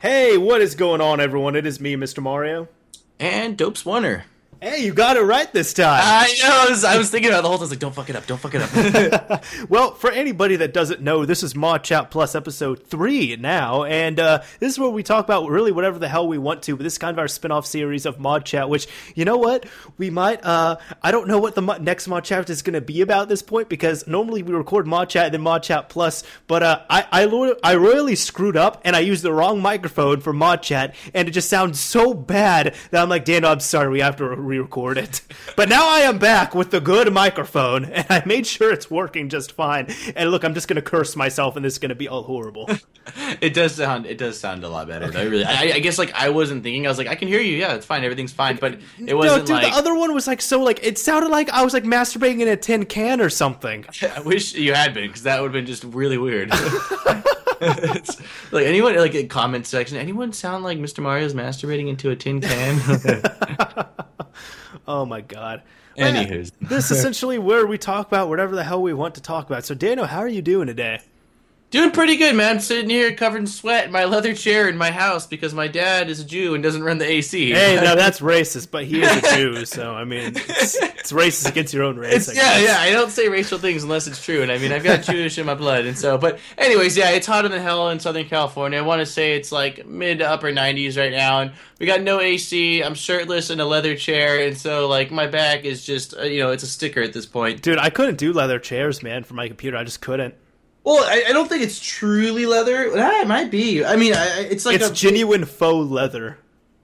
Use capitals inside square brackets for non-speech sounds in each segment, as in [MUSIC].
Hey, what is going on, everyone? It is me, Mr. Mario. And Dope's Warner. Hey, you got it right this time. I know. I was, I was thinking about it the whole time. I was like, don't fuck it up. Don't fuck it up. [LAUGHS] well, for anybody that doesn't know, this is Mod Chat Plus episode three now, and uh, this is where we talk about really whatever the hell we want to. But this is kind of our spin-off series of Mod Chat, which you know what we might. Uh, I don't know what the mo- next Mod Chat is going to be about at this point because normally we record Mod Chat and then Mod Chat Plus, but uh, I I, lo- I royally screwed up and I used the wrong microphone for Mod Chat, and it just sounds so bad that I'm like, Dan, I'm sorry, we have to re-record it. But now I am back with the good microphone, and I made sure it's working just fine. And look, I'm just gonna curse myself, and this is gonna be all horrible. [LAUGHS] it does sound. It does sound a lot better. Though. Really, I, I guess like I wasn't thinking. I was like, I can hear you. Yeah, it's fine. Everything's fine. But it wasn't no, dude, like the other one was like so like it sounded like I was like masturbating in a tin can or something. [LAUGHS] I wish you had been because that would have been just really weird. [LAUGHS] It's- like anyone like a comment section, anyone sound like Mr. Mario's masturbating into a tin can? [LAUGHS] Oh my god. [LAUGHS] Anywho's. this is essentially where we talk about whatever the hell we want to talk about. So, Dano, how are you doing today? Doing pretty good, man. Sitting here covered in sweat in my leather chair in my house because my dad is a Jew and doesn't run the AC. Hey, no, [LAUGHS] that's racist, but he is a Jew, so I mean, it's, it's [LAUGHS] racist against your own race. Yeah, guess. yeah. I don't say racial things unless it's true, and I mean I've got Jewish in my blood, and so. But anyways, yeah, it's hotter than hell in Southern California. I want to say it's like mid to upper 90s right now, and we got no AC. I'm shirtless in a leather chair, and so like my back is just uh, you know it's a sticker at this point. Dude, I couldn't do leather chairs, man, for my computer. I just couldn't. Well, I, I don't think it's truly leather. Ah, it might be. I mean, I, it's like it's a, genuine faux leather.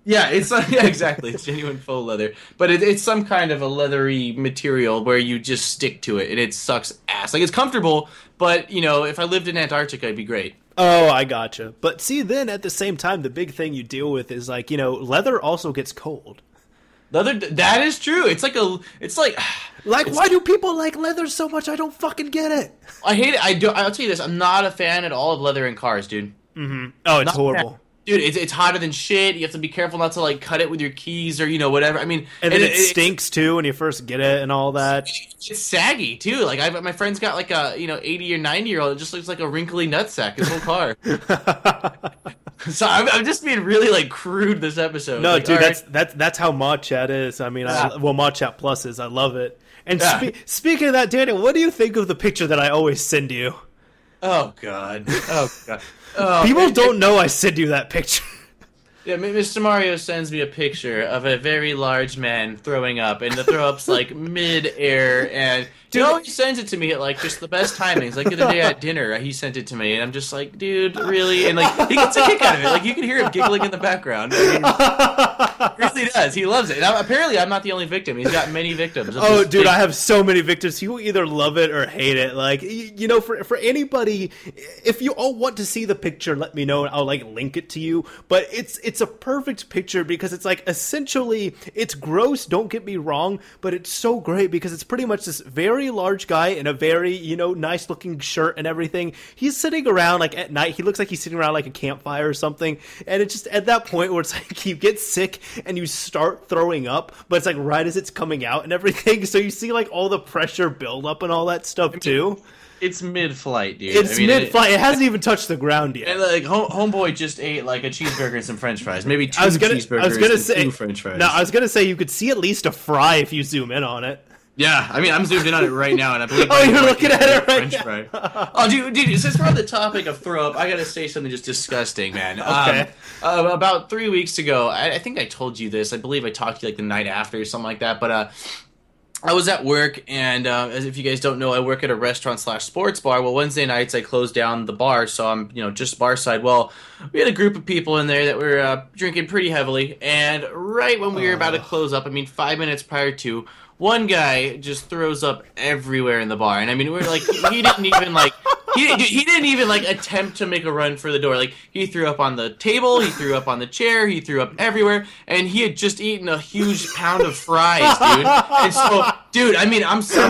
Yeah, it's yeah, [LAUGHS] exactly. It's genuine faux leather, but it, it's some kind of a leathery material where you just stick to it, and it sucks ass. Like it's comfortable, but you know, if I lived in Antarctica, it'd be great. Oh, I gotcha. But see, then at the same time, the big thing you deal with is like, you know, leather also gets cold. Leather, that is true. It's like a, it's like, [SIGHS] Like, It's- why do people like leather so much? I don't fucking get it. I hate it. I do. I'll tell you this. I'm not a fan at all of leather in cars, dude. Mm-hmm. Oh, it's Not horrible. Dude, it's, it's hotter than shit. You have to be careful not to like cut it with your keys or you know whatever. I mean, And then it, it- stinks too when you first get it and all that. It's saggy too. Like I, my friend's got like a you know eighty or ninety year old. It just looks like a wrinkly nutsack. His whole car. [LAUGHS] [LAUGHS] so I'm, I'm just being really like crude this episode. No, Like, dude, all right. that's that's that's how Mod Chat is. I mean, I, well, Mod Chat Plus is. I love it. And Yeah. spe- speaking of that, Daniel, what do you think of the picture that I always send you? oh god. Oh god. [LAUGHS] Oh, People and- don't know I send you that picture. Yeah, Mr. Mario sends me a picture of a very large man throwing up, and the throw up's like [LAUGHS] mid air, and he always sends it to me at like just the best timings. Like the other day at [LAUGHS] dinner, he sent it to me, and I'm just like, dude, really? And like he gets a kick out of it. Like you can hear him giggling in the background. I mean, he really [LAUGHS] does. He loves it. And I, apparently, I'm not the only victim. He's got many victims. Oh, dude, big- I have so many victims. You either love it or hate it. Like, you know, for for anybody, if you all want to see the picture, let me know. and I'll like link it to you. But it's it's a perfect picture because it's like essentially it's gross. Don't get me wrong, but it's so great because it's pretty much this very large guy in a very you know nice looking shirt and everything. He's sitting around like at night. He looks like he's sitting around like a campfire or something. And it's just at that point where it's [LAUGHS] like you get sick and you start throwing up, but it's like right as it's coming out and everything. [LAUGHS] So you see like all the pressure build up and all that stuff too. It's mid flight, dude. It's I mean, mid flight. It hasn't [LAUGHS] even touched the ground yet. And like home, homeboy just ate like a cheeseburger and some French fries, maybe two I was gonna, cheeseburgers I was gonna and say, two French fries. no, I was gonna say you could see at least a fry if you zoom in on it. Yeah, I mean, I'm zoomed in on it right now, and I believe. [LAUGHS] Oh, you're looking at it right French fry. Oh, dude, dude, since we're on the topic of throw up, I gotta say something just disgusting, man. [LAUGHS] Okay. Um, uh, about three weeks ago, I, I think I told you this. I believe I talked to you like the night after or something like that. But uh, I was at work, and uh, as if you guys don't know, I work at a restaurant slash sports bar. Well, Wednesday nights I close down the bar, so I'm you know just bar side. Well, we had a group of people in there that were uh, drinking pretty heavily, and right when we were about to close up, I mean five minutes prior to, one guy just throws up everywhere in the bar, and I mean we're like he didn't even like. He, he didn't even like attempt to make a run for the door. Like he threw up on the table, he threw up on the chair, he threw up everywhere, and he had just eaten a huge pound of fries, dude. And so, dude, I mean, I'm so,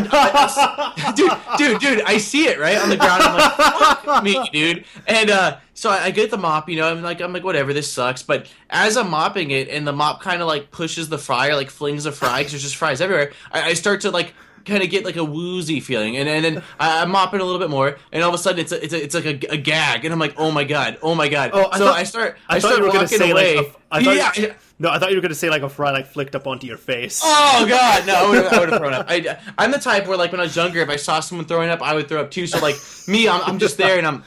dude, dude, dude, I see it right on the ground. I'm like, fuck me, dude. And uh, so I, I get the mop, you know, I'm like, I'm like, whatever, this sucks. But as I'm mopping it, and the mop kind of like pushes the fryer, like flings the fry because there's just fries everywhere. I, I start to like kind of get like a woozy feeling, and, and then I, I'm mopping a little bit more, and all of a sudden it's a, it's a, it's like a, a gag, and I'm like, oh my god, oh my god. Oh, I so thought- I start I I, thought start you were walking say, like, a- I thought you- yeah, yeah. No, I thought you were gonna say like a fry like flicked up onto your face. Oh god, no! I would have, I would have thrown up. I, I'm the type where like when I was younger, if I saw someone throwing up, I would throw up too. So like me, I'm, I'm just there and I'm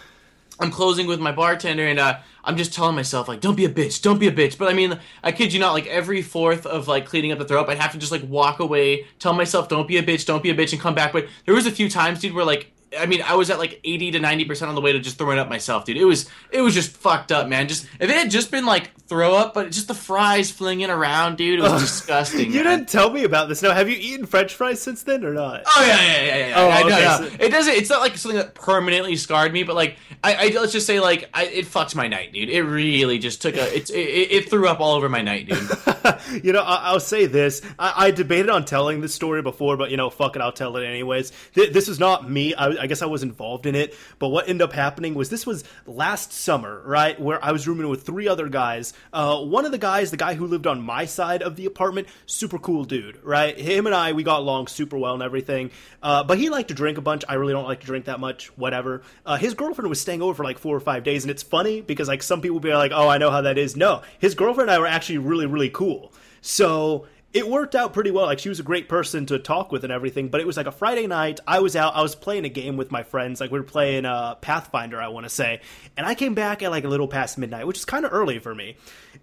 I'm closing with my bartender and uh, I'm just telling myself like, don't be a bitch, don't be a bitch. But I mean, I kid you not, like every fourth of like cleaning up the throw up, I'd have to just like walk away, tell myself, don't be a bitch, don't be a bitch, and come back. But there was a few times, dude, where like. I mean, I was at like eighty to ninety percent on the way to just throwing up myself, dude. It was, it was just fucked up, man. Just if it had just been like throw up, but just the fries flinging around, dude, it was disgusting. [LAUGHS] you man. didn't tell me about this. Now, have you eaten French fries since then or not? Oh yeah, yeah, yeah, yeah. Oh, I know, okay, It doesn't. It's not like something that permanently scarred me, but like I, I let's just say like I, it fucked my night, dude. It really just took a. It's it, it threw up all over my night, dude. [LAUGHS] you know, I- I'll say this. I-, I debated on telling this story before, but you know, fuck it, I'll tell it anyways. Th- this is not me. I-, I guess I was involved in it, but what ended up happening was this was last summer, right, where I was rooming with three other guys. Uh, one of the guys, the guy who lived on my side of the apartment, super cool dude, right? Him and I, we got along super well and everything. Uh, but he liked to drink a bunch. I really don't like to drink that much. Whatever. Uh, his girlfriend was staying over for like four or five days, and it's funny because like some people be like, "Oh, I know how that is." No, his girlfriend and I were actually really, really cool. So it worked out pretty well. Like she was a great person to talk with and everything. But it was like a Friday night. I was out. I was playing a game with my friends. Like we were playing uh, Pathfinder, I want to say. And I came back at like a little past midnight, which is kind of early for me.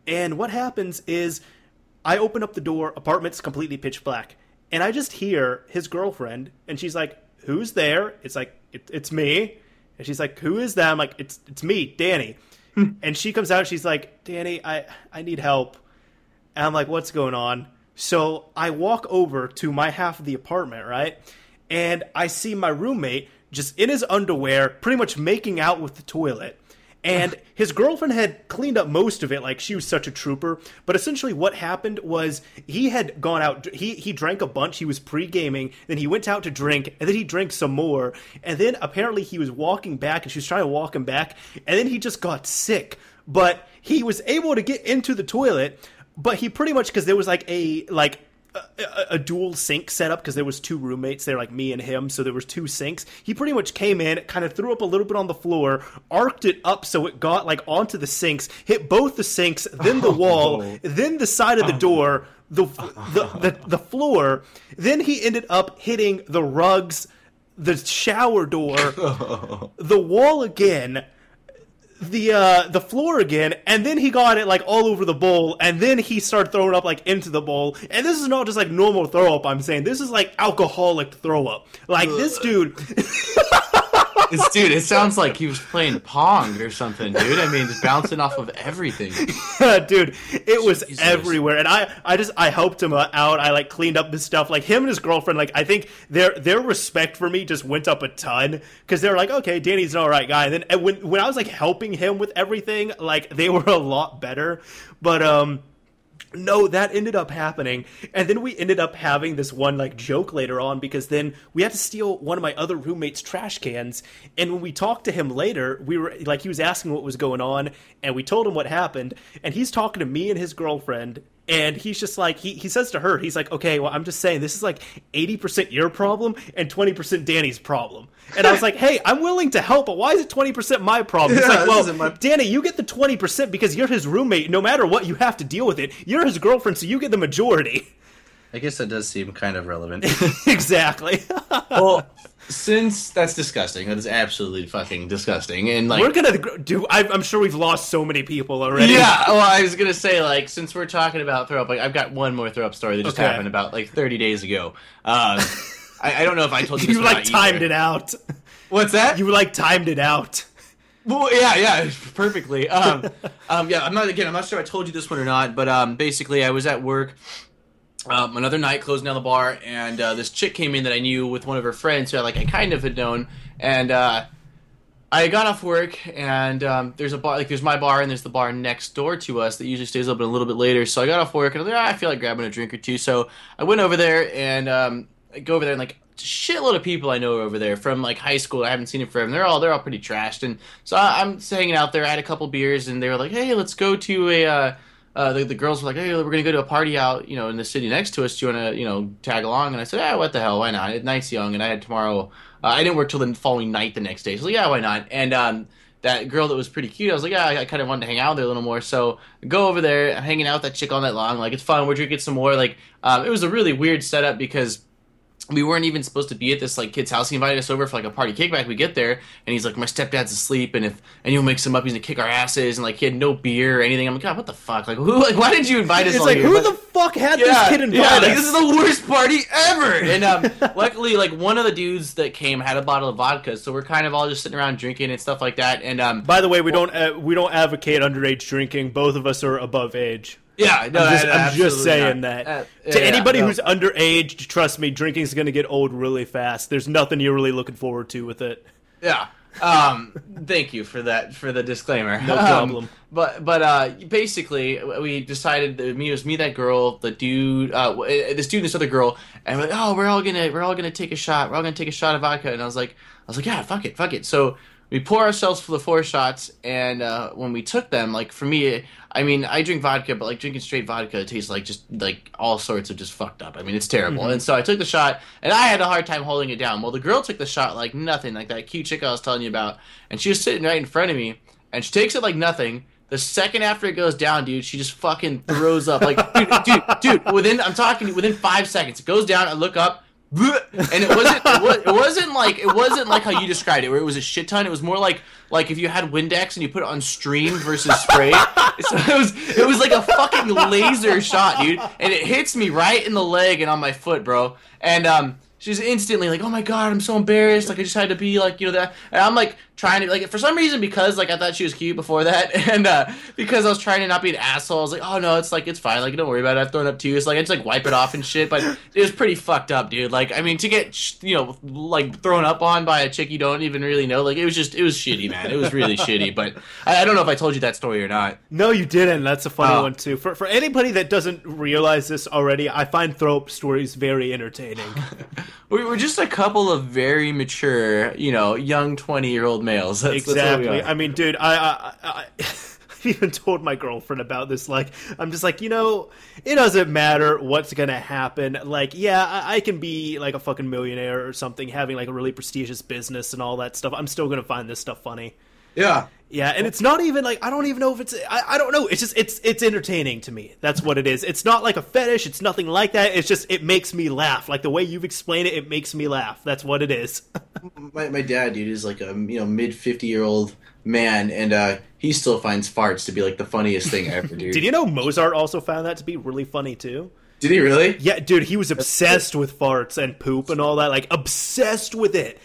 And what happens is I open up the door. Apartment's completely pitch black, and I just hear his girlfriend, and she's like, "Who's there?" It's like, it, "It's me." And she's like, "Who is that?" I'm like, "It's it's me, Danny." and she comes out. She's like, "Danny, I I need help." And I'm like, what's going on? So I walk over to my half of the apartment, right? And I see my roommate just in his underwear, pretty much making out with the toilet. And [LAUGHS] his girlfriend had cleaned up most of it, like she was such a trooper. But essentially, what happened was he had gone out. He he drank a bunch. He was pre gaming. Then he went out to drink, and then he drank some more. And then apparently he was walking back, and she was trying to walk him back. And then he just got sick. But he was able to get into the toilet but he pretty much because there was like a like a, a, dual sink setup because there was two roommates there like me and him so there was two sinks he pretty much came in kind of threw up a little bit on the floor arced it up so it got like onto the sinks hit both the sinks then the [LAUGHS] oh. wall then the side of the oh. door the, the the the floor. Then he ended up hitting the rugs the shower door [LAUGHS] the wall again the uh the floor again and then he got it like all over the bowl and then he started throwing up like into the bowl. And this is not just like normal throw up i'm saying. This is like alcoholic throw up like this dude [LAUGHS] It's, dude, it sounds like he was playing pong or something, dude. I mean, just bouncing off of everything. [LAUGHS] dude it was Jesus. everywhere and i i just i helped him out i like cleaned up his stuff like him and his girlfriend like i think their their respect for me just went up a ton because they were like okay danny's an all right guy and then and when when i was like helping him with everything like they were a lot better but um no, that ended up happening. And then we ended up having this one like joke later on because then we had to steal one of my other roommates' trash cans. And when we talked to him later, we were like, he was asking what was going on, and we told him what happened. And he's talking to me and his girlfriend. And he's just like, he, he says to her, he's like, okay, well, I'm just saying, this is like 80% your problem and 20% Danny's problem. And I was like, hey, I'm willing to help, but why is it 20% my problem? He's Yeah, like, well, my- Danny, you get the 20% because you're his roommate. No matter what, you have to deal with it. You're his girlfriend, so you get the majority. I guess that does seem kind of relevant. [LAUGHS] exactly. Well, since that's disgusting, that is absolutely fucking disgusting, and like we're gonna do. I, I'm sure we've lost so many people already. Yeah, well, I was gonna say like since we're talking about throw up, like I've got one more throw up story that just Okay. happened about like 30 days ago. Um, [LAUGHS] I, I don't know if I told you. You like timed either. it out. What's that? You like timed it out. Well, yeah, yeah, perfectly. Um, [LAUGHS] um, yeah, I'm not again. I'm not sure I told you this one or not, but um, basically, I was at work. Um, another night, closing down the bar, and uh, this chick came in that I knew with one of her friends, who I like I kind of had known, and uh, I got off work, and um, there's a bar, like there's my bar, and there's the bar next door to us that usually stays open a little bit later. So I got off work, and I like, "Ah, I feel like grabbing a drink or two. So I went over there, and um, I go over there, and like a shitload of people I know over there from like high school. I haven't seen it forever. And they're all they're all pretty trashed, and so I, I'm just hanging out there. I had a couple beers, and they were like, "Hey, let's go to a." Uh, uh, the, the girls were like, "Hey, we're gonna go to a party out, you know, in the city next to us. Do you want to, you know, tag along?" And I said, "Yeah, what the hell? Why not? Night's young, and I had tomorrow. Uh, I didn't work till the following night the next day, so yeah, why not?" And um, that girl that was pretty cute, I was like, "Yeah, I, I kind of wanted to hang out there a little more." So go over there, I'm hanging out with that chick all night long. Like it's fun. We're drinking some more. Like um, it was a really weird setup because we weren't even supposed to be at this like kid's house. He invited us over for like a party kickback. We get there and he's like, "My stepdad's asleep, and if anyone wakes him up, he's gonna kick our asses." And like he had no beer or anything. I'm like, "God, what the fuck? Like, who? Like, why did you invite us?" It's like here? who But- the fuck had yeah, this kid invited? yeah, like this is the worst party ever. [LAUGHS] And um, luckily, like one of the dudes that came had a bottle of vodka, so we're kind of all just sitting around drinking and stuff like that. And um, By the way, we don't uh, we don't advocate underage drinking. Both of us are above age. Yeah, no, I'm just, I'm just saying not. that. Uh, to yeah, anybody no. who's underage, trust me, drinking's going to get old really fast. There's nothing you're really looking forward to with it. Yeah. Um, thank you for that for the disclaimer. No Um, problem. but but uh, basically, we decided that me it was me that girl, the dude, uh, this dude, and this other girl, and we're like, oh, we're all gonna we're all gonna take a shot. We're all gonna take a shot of vodka. And I was like, I was like, yeah, fuck it, fuck it. So we pour ourselves for the four shots, and uh, when we took them, like for me, I mean, I drink vodka, but like drinking straight vodka it tastes like just like all sorts of just fucked up. I mean, it's terrible. And so I took the shot, and I had a hard time holding it down. Well, the girl took the shot like nothing, like that cute chick I was telling you about, and she was sitting right in front of me, and she takes it like nothing. The second after it goes down, dude, she just fucking throws up. Like, dude, dude, dude, within I'm talking within five seconds, it goes down. I look up, and it wasn't. It, was, it wasn't like it wasn't like how you described it, where it was a shit ton. It was more like like if you had Windex and you put it on stream versus spray. [LAUGHS] so it was it was like a fucking laser shot, dude, and it hits me right in the leg and on my foot, bro. And um, she's instantly like, "Oh my god, I'm so embarrassed. Like I just had to be like you know that." And I'm like trying to like for some reason because like I thought she was cute before that, [LAUGHS] and uh, because I was trying to not be an asshole, I was like, "Oh no, it's like it's fine. Like don't worry about it. I've thrown up too." It's like I just like wipe it off and shit. But it was pretty fucked up, dude. Like I mean, to get you know like thrown up on by a chick you don't even really know, like it was just it was shitty, man. It was really shitty. But I, I don't know if I told you that story or not. No, you didn't. That's a funny Oh. one too. For for anybody that doesn't realize this already, I find throw up stories very entertaining. [LAUGHS] We were just a couple of very mature, you know, young twenty-year-old males. That's, that's exactly. are. I mean, dude, I, I, I [LAUGHS] I've even told my girlfriend about this. Like, I'm just like, you know, it doesn't matter what's gonna happen. Like, yeah, I, I can be like a fucking millionaire or something, having like a really prestigious business and all that stuff. I'm still gonna find this stuff funny. Yeah. Yeah, and it's not even like I don't even know if it's I, I don't know. It's just it's it's entertaining to me. That's what it is. It's not like a fetish. It's nothing like that. It's just it makes me laugh. Like the way you've explained it, it makes me laugh. That's what it is. [LAUGHS] My, my dad, dude, is like a you know mid fifty year old man, and uh, he still finds farts to be like the funniest thing ever, dude. [LAUGHS] Did you know Mozart also found that to be really funny too? Did he really? Yeah, dude, he was obsessed with farts and poop and all that. Like obsessed with it.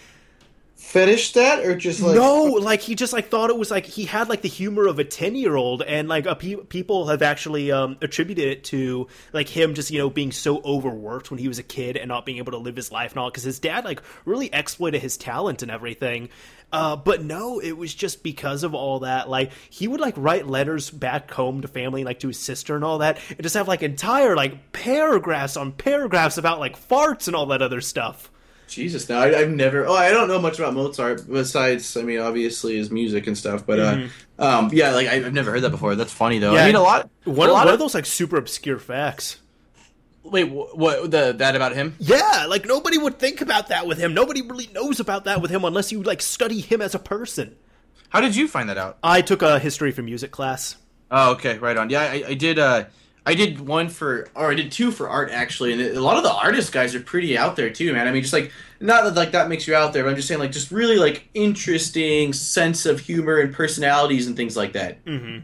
Fetish that or just like no, like he just like thought it was like he had like the humor of a ten year old, and like pe- people have actually um, attributed it to like him just you know being so overworked when he was a kid and not being able to live his life and all because his dad like really exploited his talent and everything. Uh, but no, it was just because of all that. Like he would like write letters back home to family, like to his sister and all that, and just have like entire like paragraphs on paragraphs about like farts and all that other stuff. Jesus, no, I, I've never. Oh, I don't know much about Mozart besides, I mean, obviously his music and stuff. But uh, um, yeah, like I, I've never heard that before. That's funny though. Yeah. I mean, a lot. One, a lot one of, of those like super obscure facts. Wait, wh- what? The that about him? Yeah, like nobody would think about that with him. Nobody really knows about that with him unless you like study him as a person. How did you find that out? I took a history for music class. Oh, okay, right on. Yeah, I, I did. Uh, I did one for, or I did two for art actually, and a lot of the artist guys are pretty out there too, man. I mean, just like not that like that makes you out there, but I'm just saying like just really like interesting sense of humor and personalities and things like that. Mm-hmm.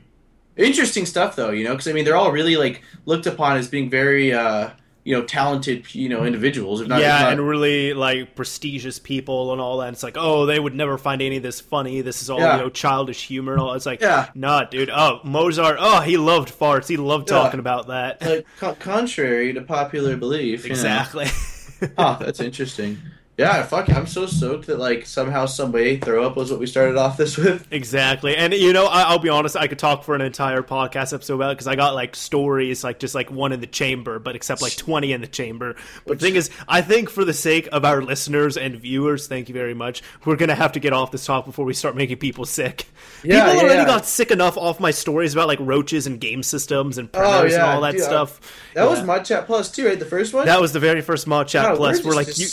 Interesting stuff though, you know, because I mean they're all really like looked upon as being very, uh, you know, talented, you know, individuals. If not, if yeah, not- and really like prestigious people and all that. It's like, oh, they would never find any of this funny. This is all Yeah. you know, childish humor and all. It's like, Yeah. nah, dude. Oh, Mozart. Oh, he loved farts. He loved Yeah. talking about that. like co- contrary to popular belief. you know. exactly. Huh, ah, [LAUGHS] that's interesting. Yeah, fuck. I'm so soaked that like somehow, some way, throw up was what we started off this with. Exactly, and you know, I, I'll be honest. I could talk for an entire podcast episode about it because I got like stories, like just like one in the chamber, but except like twenty in the chamber. But the thing is, I think for the sake of our listeners and viewers, thank you very much. We're gonna have to get off this talk before we start making people sick. Yeah, people yeah, already yeah. got sick enough off my stories about like roaches and game systems and oh, printers Oh, and yeah, all that dude, I- stuff. That was. Mod Chat Plus too, right? The first one. that was the very first mod chat God, plus. we're, We're, like you.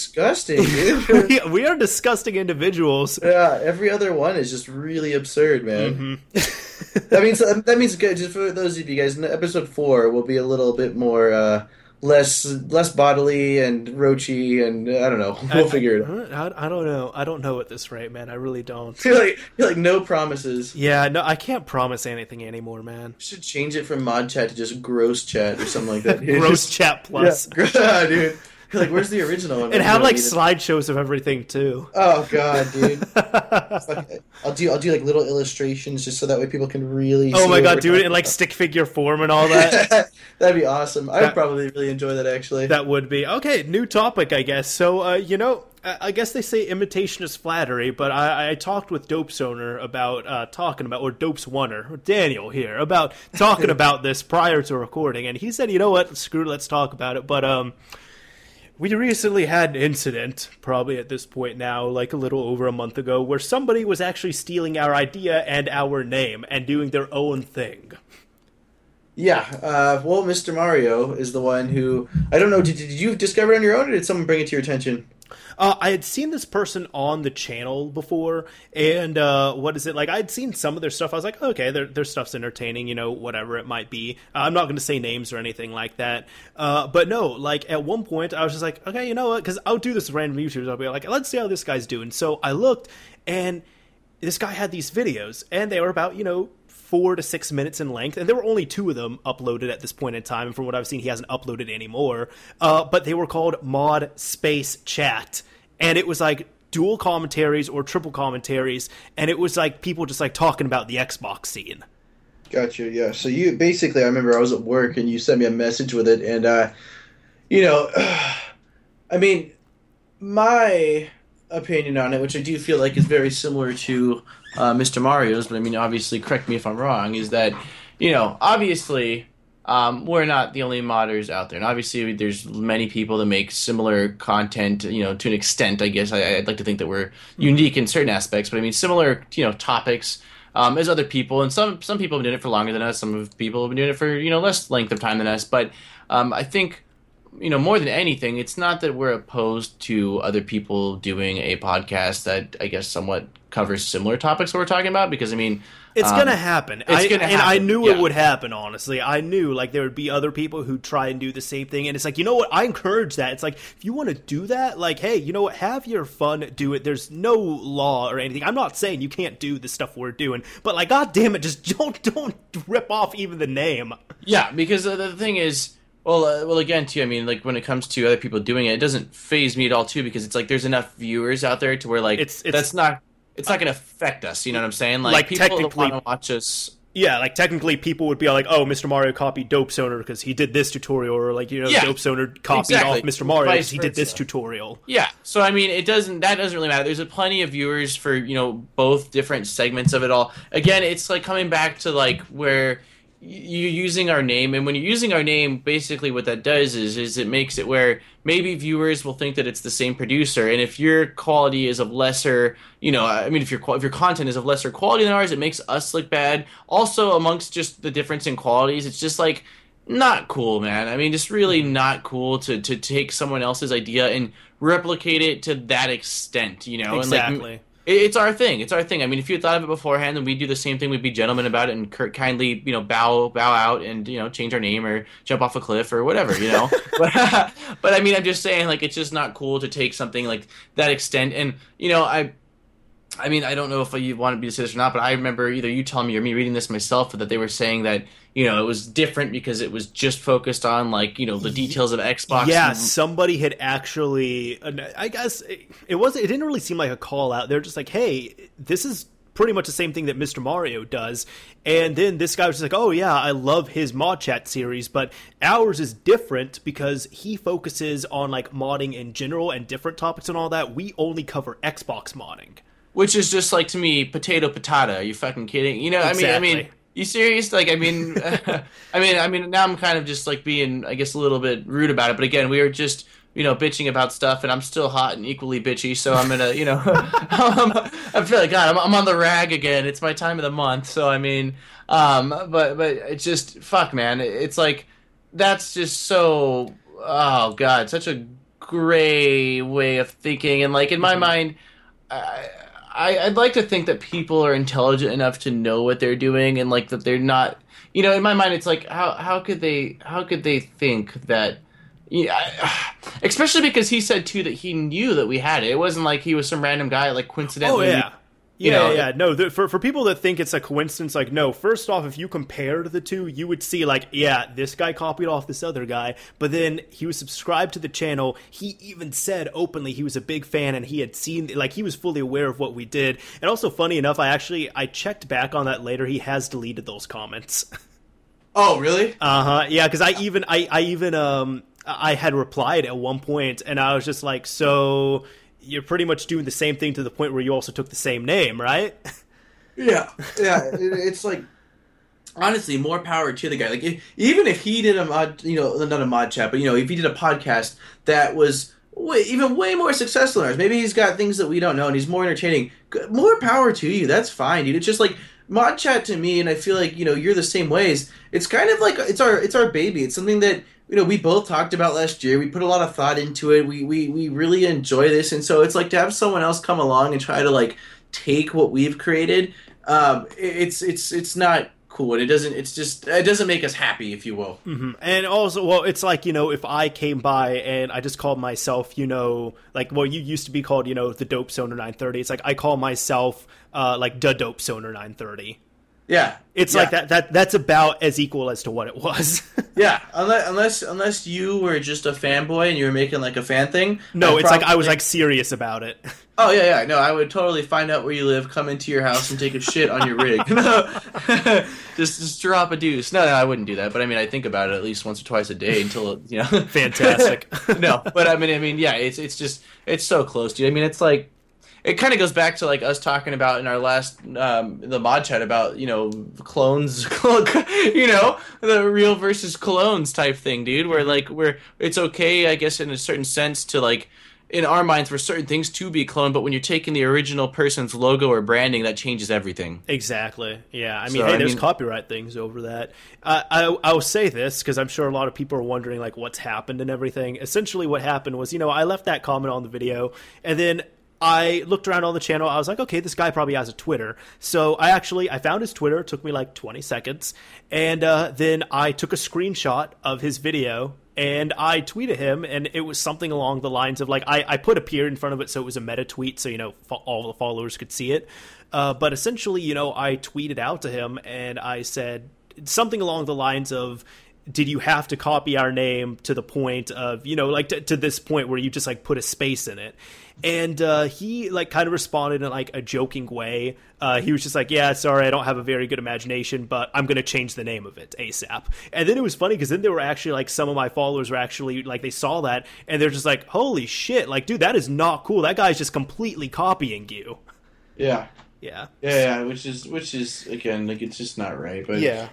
Dude. [LAUGHS] we, we are disgusting individuals. yeah, every other one is just really absurd, man. Mm-hmm. that means that means good. Just for those of you guys, in episode four will be a little bit more uh, less less bodily and roachy, and uh, I don't know. [LAUGHS] We'll figure it out. I, I don't know. I don't know at this rate, man. I really don't. [LAUGHS] feel like feel like no promises. Yeah, no, I can't promise anything anymore, man. Should change it from mod chat to just gross chat or something like that. Gross chat plus. Yeah, dude. Like, where's the original one? And have like slideshows of everything too. Oh god, dude. [LAUGHS] Fuck, I'll do I'll do like little illustrations just so that way people can really. oh see my god, we're do it in like stick figure form and all that. [LAUGHS] That'd be awesome. I would probably really enjoy that actually. that would be okay. New topic, I guess. So, uh, you know, I I guess they say imitation is flattery, but I, I talked with Dope's owner about uh, talking about, or Dope's oner, Daniel here, about talking [LAUGHS] about this prior to recording, and he said, you know what, screw it, let's talk about it. But um, we recently had an incident, probably at this point now, like a little over a month ago, where somebody was actually stealing our idea and our name and doing their own thing. Yeah. Uh, well, Mr. Mario is the one who I don't know. Did, did you discover it on your own, or did someone bring it to your attention? Uh, I had seen this person on the channel before, and uh, what is it like? I'd seen some of their stuff. I was like, okay, their their stuff's entertaining, you know, whatever it might be. Uh, I'm not going to say names or anything like that, uh, but no, like at one point, I was just like, okay, you know what? Because I'll do this random YouTubers. I'll be like, let's see how this guy's doing. So I looked, and this guy had these videos, and they were about you know four to six minutes in length, and there were only two of them uploaded at this point in time. And from what I've seen, he hasn't uploaded any more. Uh, but they were called Mod Space Chat, and it was like dual commentaries or triple commentaries, and it was like people just like talking about the Xbox scene. Gotcha. Yeah. So you basically, I remember I was at work and you sent me a message with it, and uh, you know, [SIGHS] I mean, my opinion on it, which I do feel like is very similar to uh, Mr. Mario's, but I mean, obviously, correct me if I'm wrong, is that you know, obviously. Um, we're not the only modders out there, and obviously there's many people that make similar content. You know, to an extent, I guess I, I'd like to think that we're unique in certain aspects, but I mean similar, you know, topics um, as other people, and some some people have been doing it for longer than us. Some of people have been doing it for you know less length of time than us. But um, I think you know more than anything, it's not that we're opposed to other people doing a podcast that I guess somewhat covers similar topics we're talking about. Because I mean, It's Um, gonna happen. it's I, gonna and I knew yeah. it would happen. Honestly, I knew like there would be other people who try and do the same thing, and it's like you know what? I encourage that. It's like if you want to do that, like hey, you know what? Have your fun, do it. There's no law or anything. I'm not saying you can't do the stuff we're doing, but like, god damn it, just [LAUGHS] don't don't rip off even the name. Yeah, because the thing is, well, uh, well, again, too. I mean, like when it comes to other people doing it, it doesn't phase me at all, too, because it's like there's enough viewers out there to where like It's- it's- that's not it's not going to affect us. You know what I'm saying? Like, Like, people technically- want to watch us. Yeah, like technically, people would be like, "Oh, Mr. Mario copied Dope owner because he did this tutorial," or like you know, Yeah, Dope's owner copied exactly. off Mr. Mario because he did this tutorial. Yeah. So I mean, it doesn't. That doesn't really matter. There's a plenty of viewers for you know both different segments of it all. Again, it's like coming back to like where you're using our name, and when you're using our name, basically what that does is is it makes it where maybe viewers will think that it's the same producer, and if your quality is of lesser, you know, I mean, if your if your content is of lesser quality than ours, it makes us look bad. Also, amongst just the difference in qualities, it's just like not cool, man. I mean, just really mm-hmm. not cool to to take someone else's idea and replicate it to that extent, you know? Exactly. And like, it's our thing. It's our thing. I mean, if you thought of it beforehand, then we'd do the same thing. We'd be gentlemen about it and cur- kindly, you know, bow bow out and you know change our name or jump off a cliff or whatever, you know. [LAUGHS] but, [LAUGHS] but I mean, I'm just saying, like, it's just not cool to take something like that extent. And you know, I I mean, I don't know if you wanted me to say this or not, but I remember either you telling me or me reading this myself that they were saying that you know it was different because it was just focused on like you know the details of Xbox. Yeah, and- somebody had actually. I guess it, it wasn't. It didn't really seem like a call out. They're just like, "Hey, this is pretty much the same thing that Mr. Mario does. And then this guy was just like, oh, yeah, I love his mod chat series, but ours is different because he focuses on like modding in general and different topics and all that. We only cover Xbox modding. Which is just like to me, potato patata. Are you fucking kidding? You know, exactly. I mean, I mean, you serious? Like, I mean, [LAUGHS] I mean, I mean, now I'm kind of just like being, I guess, a little bit rude about it. But again, we are just you know, bitching about stuff, and I'm still hot and equally bitchy. So I'm gonna, you know, [LAUGHS] I feel like God, I'm, I'm, on the rag again. It's my time of the month. So I mean, um, but but it's just fuck, man. It's like that's just so. Oh God, such a gray way of thinking, and like in my mm-hmm. mind, I, I I'd like to think that people are intelligent enough to know what they're doing, and like that they're not. You know, in my mind, it's like how how could they how could they think that yeah, [SIGHS] especially because he said too that he knew that we had it. It wasn't like he was some random guy like coincidentally. Oh yeah. You yeah, know, yeah, no. The, for for people that think it's a coincidence, like no. First off, if you compared the two, you would see like, yeah, this guy copied off this other guy, but then he was subscribed to the channel. He even said openly he was a big fan and he had seen, like, he was fully aware of what we did. And also, funny enough, I actually I checked back on that later. He has deleted those comments. [LAUGHS] Oh, really? Uh huh. Yeah, because I even I I even um I had replied at one point, and I was just like, "So you're pretty much doing the same thing to the point where you also took the same name, right?" [LAUGHS] Yeah, yeah. it's like honestly, more power to the guy. Like if, even if he did a mod, you know, not a mod chat, but you know, if he did a podcast that was way, even way more successful than ours, maybe he's got things that we don't know, and he's more entertaining. More power to you. That's fine, dude. It's just like mod chat to me, and I feel like you know you're the same ways. It's kind of like it's our it's our baby. It's something that you know we both talked about last year. We put a lot of thought into it. We we we really enjoy this, and so it's like to have someone else come along and try to like take what we've created. Um, it's it's it's not cool and it doesn't it's just it doesn't make us happy if you will mm-hmm. and also well it's like you know if i came by and i just called myself you know like well you used to be called you know the dope soner 930 it's like i call myself uh like the dope soner 930 yeah, it's yeah. like that. That that's about as equal as to what it was. [LAUGHS] yeah, unless unless unless you were just a fanboy and you were making like a fan thing. No, I'd it's probably... like I was like serious about it. [LAUGHS] Oh yeah, yeah. No, I would totally find out where you live, come into your house, and take a shit on your rig. [LAUGHS] just just drop a deuce. No, no, I wouldn't do that. But I mean, I think about it at least once or twice a day until you know. Fantastic. no, but I mean, I mean, yeah, it's it's just it's so close, dude. I mean, it's like it kind of goes back to like us talking about in our last um, the mod chat about you know clones [LAUGHS] you know the real versus clones type thing dude where like where it's okay i guess in a certain sense to like in our minds for certain things to be cloned but when you're taking the original person's logo or branding that changes everything. Exactly. Yeah i mean so, hey I there's mean, copyright things over that. Uh, I, i'll say this because i'm sure a lot of people are wondering like what's happened and everything. Essentially what happened was you know i left that comment on the video and then I looked around on the channel. I was like, okay, this guy probably has a Twitter. So I actually I found his Twitter. It took me like 20 seconds, and uh, then I took a screenshot of his video and I tweeted him, and it was something along the lines of like I, I put a peer in front of it, so it was a meta tweet, so you know all the followers could see it. Uh, but essentially, you know, I tweeted out to him, and I said something along the lines of did you have to copy our name to the point of you know like to, to this point where you just like put a space in it and uh, he like kind of responded in like a joking way. Uh, he was just like yeah sorry i don't have a very good imagination but i'm gonna change the name of it asap and then it was funny because then there were actually like some of my followers were actually like they saw that and they're just like holy shit like dude that is not cool. That guy's just completely copying you. Yeah. Yeah. yeah yeah which is which is again like it's just not right but yeah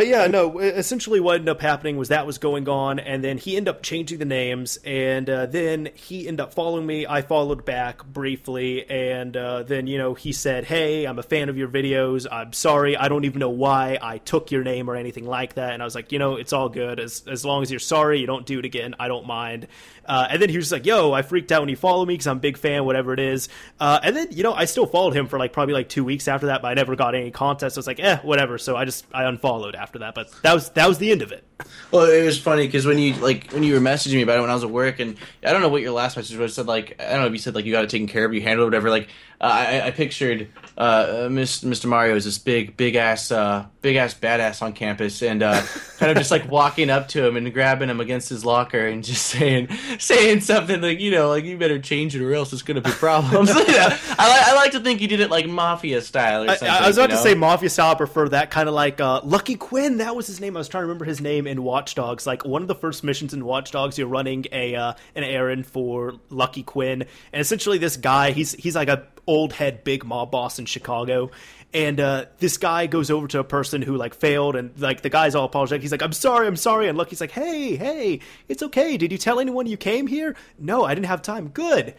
but yeah, no. Essentially, what ended up happening was that was going on, and then he ended up changing the names, and uh, then he ended up following me. I followed back briefly, and uh, then you know he said, "Hey, I'm a fan of your videos. I'm sorry, I don't even know why I took your name or anything like that." And I was like, "You know, it's all good as as long as you're sorry, you don't do it again. I don't mind." Uh, and then he was like, "Yo, I freaked out when you follow me because I'm a big fan, whatever it is." Uh, and then you know, I still followed him for like probably like two weeks after that, but I never got any contests. So I was like, "Eh, whatever." So I just I unfollowed after that. But that was that was the end of it. Well, it was funny because when you like when you were messaging me about it when I was at work, and I don't know what your last message was. Said like I don't know if you said like you got it taken care of, you handled it, whatever. Like uh, I, I pictured uh, Mr. Mario as this big big ass. Uh, big ass badass on campus, and uh, kind of just like walking up to him and grabbing him against his locker and just saying [LAUGHS] saying something like you know like you better change it or else it's gonna be problems. [LAUGHS] I, I like to think he did it like mafia style or I, something. I was about you to say Mafia style. I prefer that kind of like uh, Lucky Quinn. That was his name. I was trying to remember his name in Watch Dogs. Like one of the first missions in Watch Dogs, you're running a uh, an errand for Lucky Quinn, and essentially this guy, he's he's like a old head big mob boss in Chicago. And uh, this guy goes over to a person who like failed, and like the guy's all apologetic. He's like, "I'm sorry, I'm sorry." And Lucky's like, "Hey, hey, it's okay. Did you tell anyone you came here?" No, I didn't have time. Good.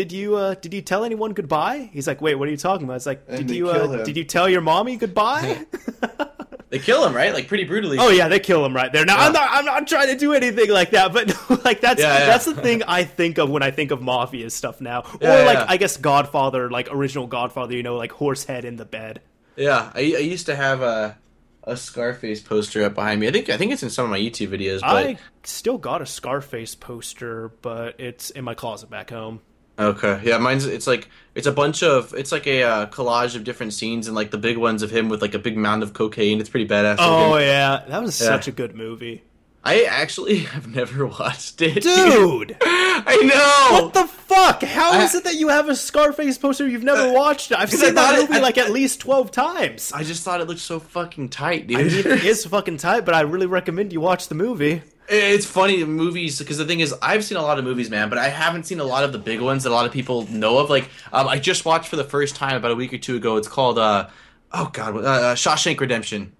Did you uh, did you tell anyone goodbye? He's like, "Wait, what are you talking about?" It's like, And "Did you uh, did you tell your mommy goodbye?" [LAUGHS] They kill him right, like pretty brutally. Oh yeah, they kill him right there. Now I'm not I'm not trying to do anything like that, but [LAUGHS] like that's Yeah, yeah. that's the thing I think of when I think of mafia stuff now, Yeah, or like yeah. I guess Godfather, like original Godfather, you know, like horse head in the bed. Yeah, I, I used to have a a Scarface poster up behind me. I think I think it's in some of my YouTube videos. But I still got a Scarface poster, but it's in my closet back home. Okay, yeah, mine's it's like it's a bunch of it's like a uh, collage of different scenes and like the big ones of him with like a big mound of cocaine. It's pretty badass. Oh looking. yeah, that was Yeah. such a good movie, I actually [LAUGHS] have never watched it, [LAUGHS] dude. I know. What the fuck? How I- is it that you have a Scarface poster you've never Uh, watched? I've seen that thought it- movie I- like at least twelve times. I just thought it looked so fucking tight, dude. I mean, it [LAUGHS] is fucking tight, but I really recommend you watch the movie. It's funny movies because the thing is, I've seen a lot of movies, man, but I haven't seen a lot of the big ones that a lot of people know of. Like, um, I just watched for the first time about a week or two ago. It's called, uh, oh god, uh, uh, Shawshank Redemption.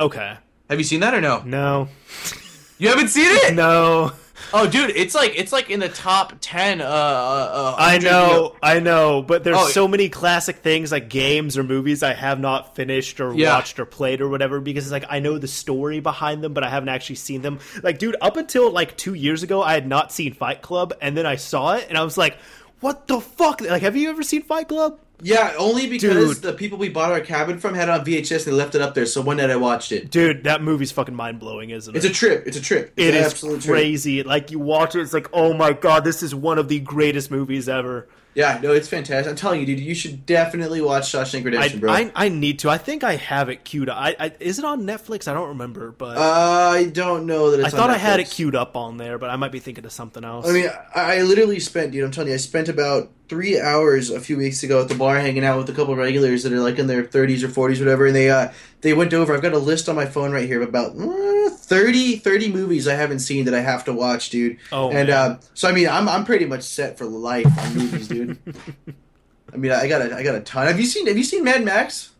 Okay. Have you seen that or no? No. You haven't seen it? No. Oh, dude, it's like it's like in the top ten. Uh, uh, uh, I 100, you know, I know, but there's Oh, so many classic things like games or movies I have not finished or Yeah. watched or played or whatever because it's like I know the story behind them, but I haven't actually seen them. Like, dude, up until like two years ago, I had not seen Fight Club, and then I saw it, and I was like, "What the fuck?" Like, have you ever seen Fight Club? Yeah, only because Dude. the people we bought our cabin from had it on VHS and they left it up there. So one night I watched it. Dude, that movie's fucking mind blowing, isn't it? It's a trip. It's a trip. It's It an is trip. crazy. Like you watch it, it's like, oh my god, this is one of the greatest movies ever. Yeah, no, it's fantastic. I'm telling you, dude, you should definitely watch Shawshank I, bro. I, I need to. I think I have it queued up. I, I, is it on Netflix? I don't remember, but I don't know that I thought I had it queued up on there, but I might be thinking of something else. I mean, I, I literally spent, dude. I'm telling you, I spent about three hours a few weeks ago at the bar hanging out with a couple of regulars that are like in their 30s or 40s, whatever, and they uh they went over. I've got a list on my phone right here of about uh, 30, 30 movies I haven't seen that I have to watch, dude. Oh, and uh, so I mean, I'm I'm pretty much set for life on movies, dude. [LAUGHS] I mean, I got a I got a ton. Have you seen Have you seen Mad Max?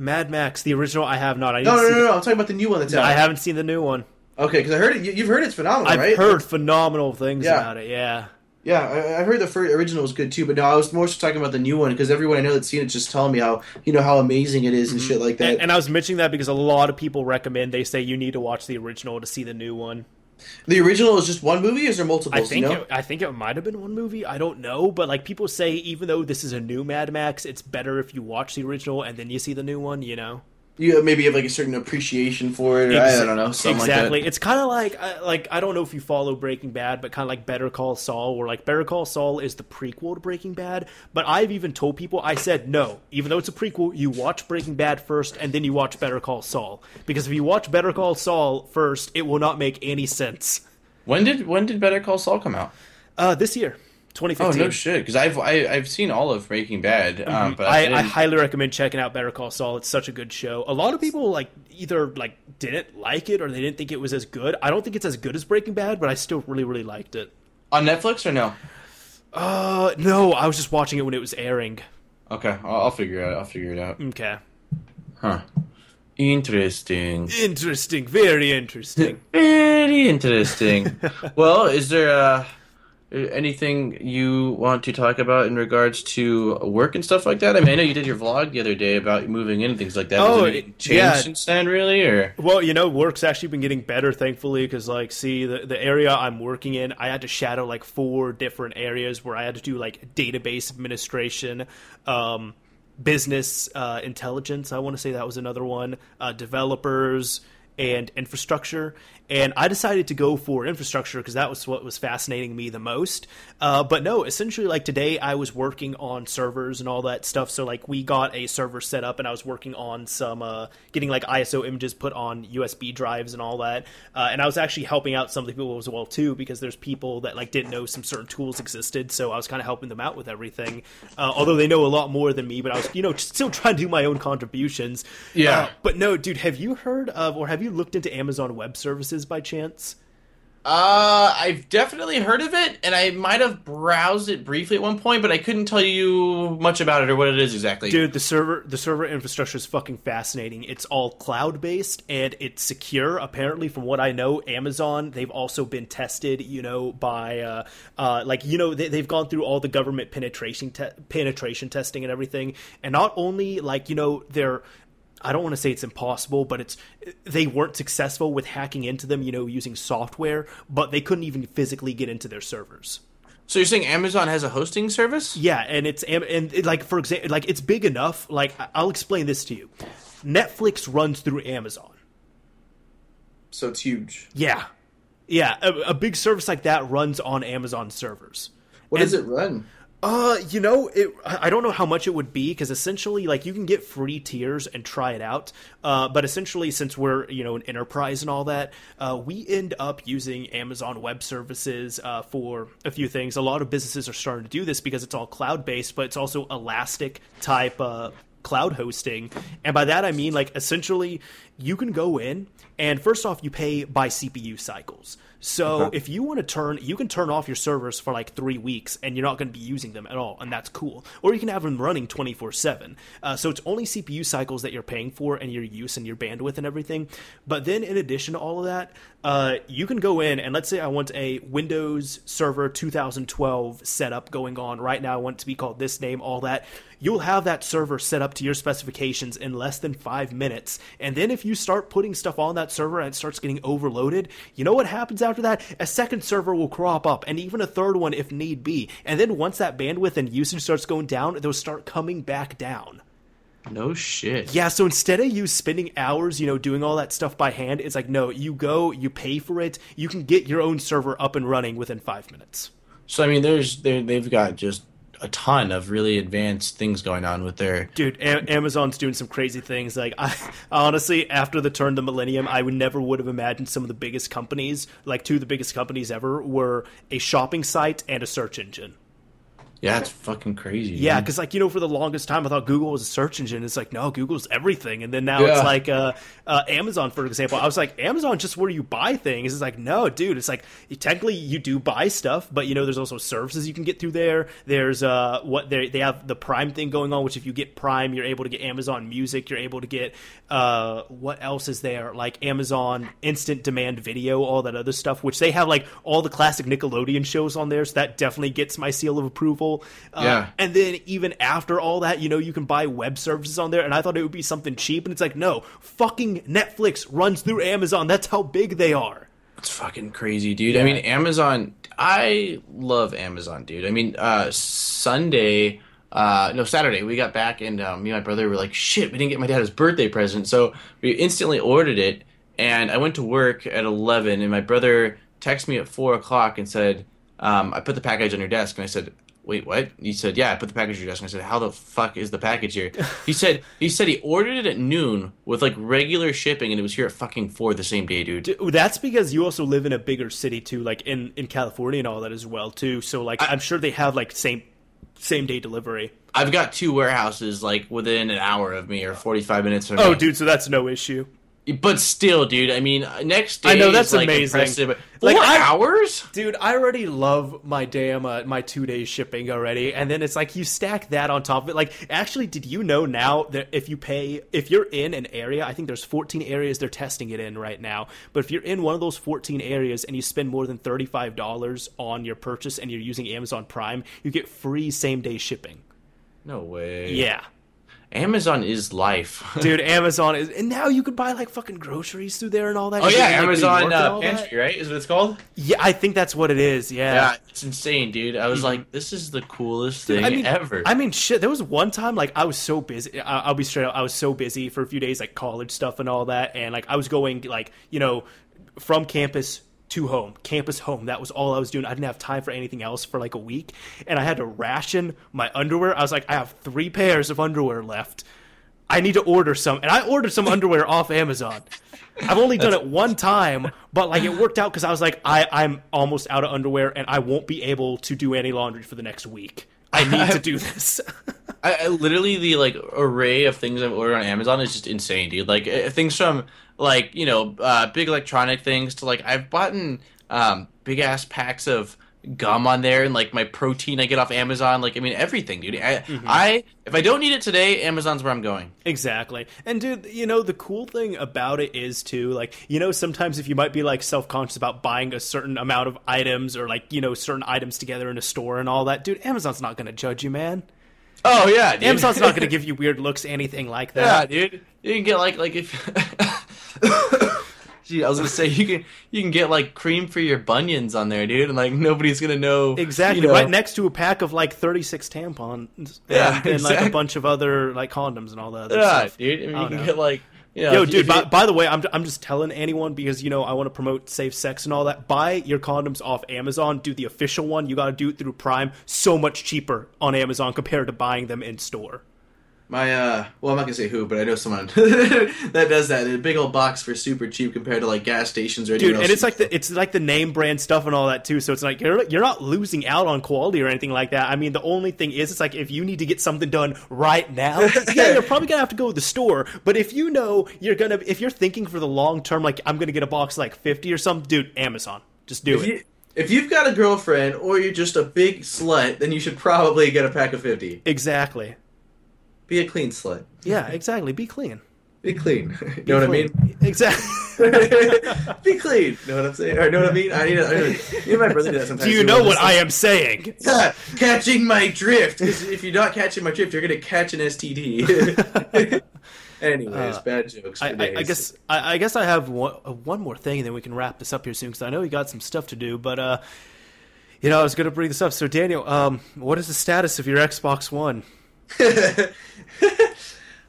Mad Max, the original, I have not. I, No, no, no, the- no. I'm talking about the new one that's out. I haven't seen the new one. Okay, because I heard it. You, you've heard it's phenomenal, I've right? heard phenomenal things Yeah. about it. Yeah. Yeah, I, I heard the first original was good too, but no, I was more so talking about the new one because everyone I know that's seen it just telling me how you know how amazing it is and shit like that. Mm-hmm. And, and I was mentioning that because a lot of people recommend. They say you need to watch the original to see the new one. the original is just one movie, or is there multiple? I think you know? it, I think it might have been one movie. I don't know, but like people say, even though this is a new Mad Max, it's better if you watch the original and then you see the new one. You know. You maybe have like a certain appreciation for it. Or, I Exa- don't know, something exactly. like that. It's kind of like uh, like I don't know if you follow Breaking Bad, but kind of like Better Call Saul, where like Better Call Saul is the prequel to Breaking Bad. But I've even told people I said no, even though it's a prequel, you watch Breaking Bad first and then you watch Better Call Saul because if you watch Better Call Saul first, it will not make any sense. When did when did Better Call Saul come out? Uh, this year, Oh no shit! Because I've I, I've seen all of Breaking Bad, um, but I, Mm-hmm. I, I highly recommend checking out Better Call Saul. It's such a good show. A lot of people like either like didn't like it or they didn't think it was as good. I don't think it's as good as Breaking Bad, but I still really really liked it. on Netflix or no? Uh, no, I was just watching it when it was airing. Okay, I'll, I'll figure it out. I'll figure it out. Okay. Huh. Interesting. Interesting, very interesting. [LAUGHS] Very interesting. [LAUGHS] well, is there uh, anything you want to talk about in regards to work and stuff like that? I mean, I know you did your vlog the other day about moving in and things like that. Oh, it- changed yeah. since then, really? Or well, you know, work's actually been getting better, thankfully, because like, see, the the area I'm working in, I had to shadow like four different areas where I had to do like database administration, um, business uh, intelligence. I want to say that was another one. Uh, developers. and infrastructure. And I decided to go for infrastructure because that was what was fascinating me the most. Uh, but no, essentially, like today, I was working on servers and all that stuff. So like we got a server set up, and I was working on some uh, getting like ISO images put on USB drives and all that. Uh, and I was actually helping out some of the people as well too because there's people that like didn't know some certain tools existed. So I was kind of helping them out with everything. Uh, although they know a lot more than me, but I was you know still trying to do my own contributions. Yeah. Uh, but no, dude, have you heard of or have you looked into Amazon Web Services by chance? Uh, I've definitely heard of it, and I might have browsed it briefly at one point, but I couldn't tell you much about it or what it is exactly. Dude, the server the server infrastructure is fucking fascinating. It's all cloud based and it's secure. Apparently, from what I know, Amazon they've also been tested. You know, by uh, uh, like you know they, they've gone through all the government penetration te- penetration testing and everything, and not only like you know they're I don't want to say it's impossible, but it's they weren't successful with hacking into them, you know, using software, but they couldn't even physically get into their servers. So you're saying Amazon has a hosting service? Yeah, and it's and it, like for example, like it's big enough. Like I'll explain this to you. Netflix runs through Amazon. So it's huge. Yeah, yeah, a, a big service like that runs on Amazon servers. What And- does it run? Uh, you know, it. I don't know how much it would be because essentially, like, you can get free tiers and try it out. Uh, but essentially, since we're you know an enterprise and all that, uh, we end up using Amazon Web Services uh, for a few things. A lot of businesses are starting to do this because it's all cloud based, but it's also Elastic type uh, cloud hosting. And by that I mean like essentially you can go in and first off you pay by CPU cycles. So if you want to turn you can turn off your servers for like 3 weeks and you're not going to be using them at all and that's cool. Or you can have them running 24/7. Uh, so it's only CPU cycles that you're paying for and your use and your bandwidth and everything. But then in addition to all of that, uh, you can go in and let's say I want a Windows Server 2012 setup going on right now. I want it to be called this name, all that. You'll have that server set up to your specifications in less than five minutes. And then if you start putting stuff on that server and it starts getting overloaded, you know what happens after that? A second server will crop up and even a third one if need be. And then once that bandwidth and usage starts going down, they'll start coming back down. No shit. Yeah, so instead of you spending hours, you know, doing all that stuff by hand, it's like, no, you go, you pay for it, you can get your own server up and running within five minutes. So I mean, there's they they've got just a ton of really advanced things going on with their. Dude, a- Amazon's doing some crazy things. Like, I [LAUGHS] honestly, after the turn of the millennium, I would never would have imagined some of the biggest companies, like two of the biggest companies ever, were a shopping site and a search engine. Yeah, it's fucking crazy. Yeah, because like you know, for the longest time, I thought Google was a search engine. It's like no, Google's everything, and then now Yeah. it's like uh, uh, Amazon, for example. I was like, Amazon just where you buy things. It's like no, dude. It's like technically you do buy stuff, but you know, there's also services you can get through there. There's uh, what they they have the Prime thing going on, which if you get Prime, you're able to get Amazon Music. You're able to get uh, what else is there? Like Amazon Instant Demand Video, all that other stuff, which they have like all the classic Nickelodeon shows on there. So that definitely gets my seal of approval. Uh, Yeah. and then even after all that, you know, you can buy web services on there. And I thought it would be something cheap, and it's like, no, fucking Netflix runs through Amazon. That's how big they are. It's fucking crazy, dude. I mean, Amazon. I love Amazon, dude. I mean, uh, Sunday, uh, no, Saturday, we got back, and um, me and my brother were like, "Shit, we didn't get my dad his birthday present," so we instantly ordered it. And I went to work at eleven, and my brother texted me at four o'clock and said, um, "I put the package on your desk," and I said. Wait, what? He said, "Yeah, I put the package on your desk." And I said, "How the fuck is the package here?" He said, "He said he ordered it at noon with like regular shipping, and it was here at fucking four the same day, dude." Dude, That's because you also live in a bigger city too, like in in California and all that as well too. So like, I, am sure they have like same same day delivery. I've got two warehouses like within an hour of me or 45 minutes from Oh, me. dude, so that's no issue. But still, dude, I mean, next day I know, is, that's like, amazing. Like, Four I- hours? Dude, I already love my damn uh, my two day shipping already, and then it's like you stack that on top of it. Like, actually, did you know now that if you pay, if you're in an area, I think there's 14 areas they're testing it in right now. But if you're in one of those 14 areas and you spend more than 35 dollars on your purchase and you're using Amazon Prime, you get free same day shipping. No way. Yeah, Amazon is life. [LAUGHS] Dude, Amazon is, and now you could buy like fucking groceries through there and all that. oh shit yeah, like, Amazon uh, all that. Right? Is what it's called? Yeah, I think that's what it is. Yeah. Yeah, it's insane, dude. I was like, this is the coolest thing I mean, ever. I mean, shit. There was one time, like, I was so busy. I- I'll be straight up. I was so busy for a few days, like college stuff and all that, and like I was going, like, you know, from campus to home, campus home. That was all I was doing. I didn't have time for anything else for like a week, and I had to ration my underwear. I was like, I have three pairs of underwear left. I need to order some, and I ordered some underwear [LAUGHS] off Amazon. I've only done it one time, but like it worked out because I was like, I, I'm almost out of underwear, and I won't be able to do any laundry for the next week. I need to do [LAUGHS] this. I, I literally the like array of things I've ordered on Amazon is just insane, dude. Like uh, things from like you know uh, big electronic things to like I've bought um, big ass packs of gum on there and like my protein I get off Amazon. Like I mean everything, dude. I, I if I don't need it today, Amazon's where I'm going. Exactly. And dude, you know, the cool thing about it is too, like, you know, sometimes if you might be like self conscious about buying a certain amount of items or like, you know, certain items together in a store and all that, dude, Amazon's not gonna judge you, man. Oh yeah, dude. Amazon's not gonna [LAUGHS] give you weird looks, anything like that. Yeah, that. dude. You can get like like if [LAUGHS] [COUGHS] Gee, I was gonna say you can you can get like cream for your bunions on there, dude, and like nobody's gonna know Exactly. you know. Right next to a pack of like 36 tampons and, [LAUGHS] Yeah, and like a bunch of other like condoms and all that other Yeah, stuff. dude. I mean, I you can know. get like you know, Yo, if you- dude. By, by the way, I'm I'm just telling anyone because you know I want to promote safe sex and all that. Buy your condoms off Amazon. Do the official one. You got to do it through Prime. So much cheaper on Amazon compared to buying them in store. My uh, well, I'm not gonna say who, but I know someone [LAUGHS] that does that. A big old box for super cheap compared to like gas stations or Dude, and it's like the it's like the name brand stuff and all that too. So it's like you're you're not losing out on quality or anything like that. I mean, the only thing is, it's like if you need to get something done right now, [LAUGHS] yeah, you're probably gonna have to go to the store. But if you know you're gonna, if you're thinking for the long term, like I'm gonna get a box like 50 or something, dude, Amazon, just do if it. you if you've got a girlfriend or you're just a big slut, then you should probably get a pack of fifty. Exactly. Be a clean slut. Yeah, exactly. Be clean. Be clean. [LAUGHS] you know what I mean? Exactly. [LAUGHS] Be clean. You know what I'm saying? Or know what I mean? I need. I need me and my brother do that sometimes. Do you know what I am saying? "Ah, catching my drift. if you're not catching my drift, you're gonna catch an STD. [LAUGHS] Anyways, Uh, bad jokes. I, I, I guess I, I guess I have one, uh, one more thing, and then we can wrap this up here soon because I know you got some stuff to do. But uh, you know, I was going to bring this up. So, Daniel, um, what is the status of your Xbox One? [LAUGHS]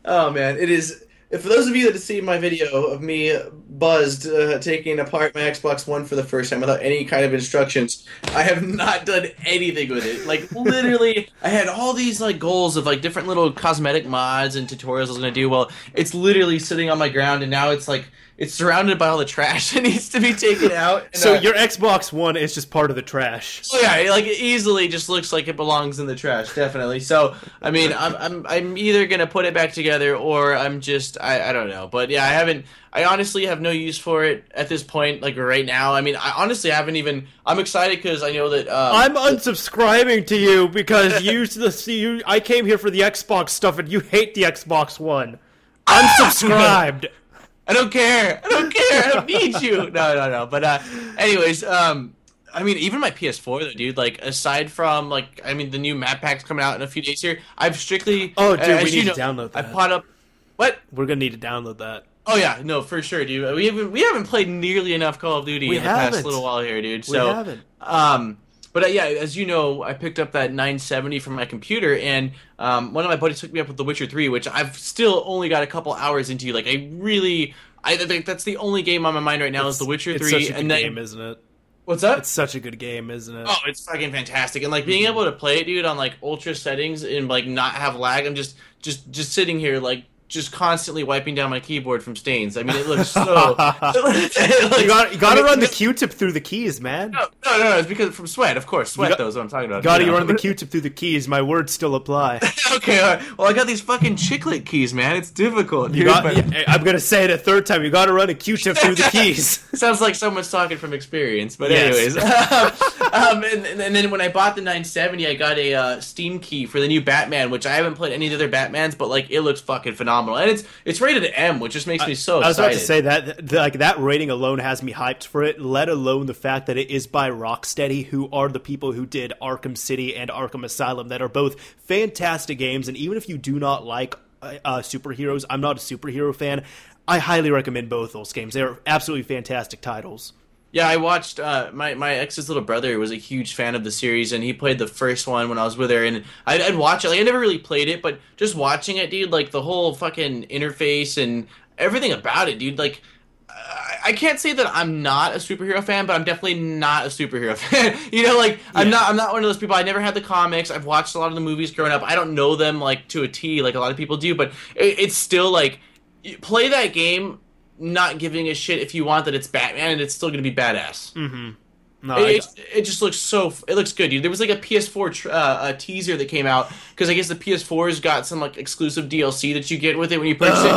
oh man, it is. For those of you that have seen my video of me buzzed uh, taking apart my Xbox One for the first time without any kind of instructions, I have not done anything with it. Like [LAUGHS] literally, I had all these like goals of like different little cosmetic mods and tutorials I was gonna do. Well, it's literally sitting on my ground, and now it's like it's surrounded by all the trash [LAUGHS] that needs to be taken out. And, So uh, your Xbox One is just part of the trash. Oh yeah, like it easily just looks like it belongs in the trash, definitely. So I mean, I'm I'm I'm either gonna put it back together or I'm just I I don't know. But yeah, I haven't. I honestly have no use for it at this point. Like right now, I mean, I honestly haven't even. I'm excited because I know that. Um, I'm unsubscribing to you because you, [LAUGHS] the, you. I came here for the Xbox stuff, and you hate the Xbox One. [LAUGHS] Unsubscribed. I don't care. I don't care. I don't need you. [LAUGHS] No, no, no. But uh, anyways, um, I mean, even my PS4 though, dude. Like, aside from like, I mean, the new map pack's coming out in a few days here. I've strictly. Oh, dude, we need to know, download I that. pot up. What? We're gonna need to download that. Oh yeah, no, for sure, dude. We haven't we haven't played nearly enough Call of Duty We in the past haven't. little while here, dude. We haven't. um, but uh, yeah, as you know, I picked up that 970 from my computer, and um, one of my buddies took me up with The Witcher 3, which I've still only got a couple hours into. Like, I really, I think that's the only game on my mind right now is The Witcher It's 3. such a good and then, game, isn't it? what's up? It's such a good game, isn't it? Oh, it's fucking fantastic, and like being able to play it, dude, on like ultra settings and like not have lag. I'm just, just, just sitting here like. Just constantly wiping down my keyboard from stains. I mean, it looks so. [LAUGHS] [LAUGHS] you got you got to run the Q-tip through the keys, man. No, no, no, it's because from sweat, of course. Sweat, though, is what I'm talking about. Got to you know? run the [LAUGHS] Q-tip through the keys. My words still apply. okay, all right. Well, I got these fucking chiclet keys, man. It's difficult. You dude, got, but- yeah, I'm gonna say it a third time. You got to run a Q-tip through the keys. Sounds like someone's talking from experience, but Yes. anyways. um, and, and then when I bought the 970, I got a uh, Steam key for the new Batman, which I haven't played any of the other Batmans, but like it looks fucking phenomenal, and it's it's rated M, which just makes me so I was about excited. to say that like that rating alone has me hyped for it. Let alone the fact that it is by Rocksteady, who are the people who did Arkham City and Arkham Asylum, that are both fantastic games. And even if you do not like uh, superheroes. I'm not a superhero fan. I highly recommend both those games. They're absolutely fantastic titles. Yeah, I watched. Uh, my my ex's little brother was a huge fan of the series, and he played the first one when I was with her, and I'd, I'd watch it. Like I never really played it, but just watching it, dude, like the whole fucking interface and everything about it, dude. Like I, I can't say that I'm not a superhero fan, but I'm definitely not a superhero [LAUGHS] fan. you know, like I'm not I'm not one of those people. I never had the comics. I've watched a lot of the movies growing up. I don't know them like to a T, like a lot of people do, but it, it's still like play that game. Not giving a shit if you want that it's Batman and it's still going to be badass. Mm-hmm. No, I- It, it, it just looks so. It looks good, dude. There was like a PS4 tr- uh, a teaser that came out because I guess the PS4's got some like exclusive DLC that you get with it when you purchase it.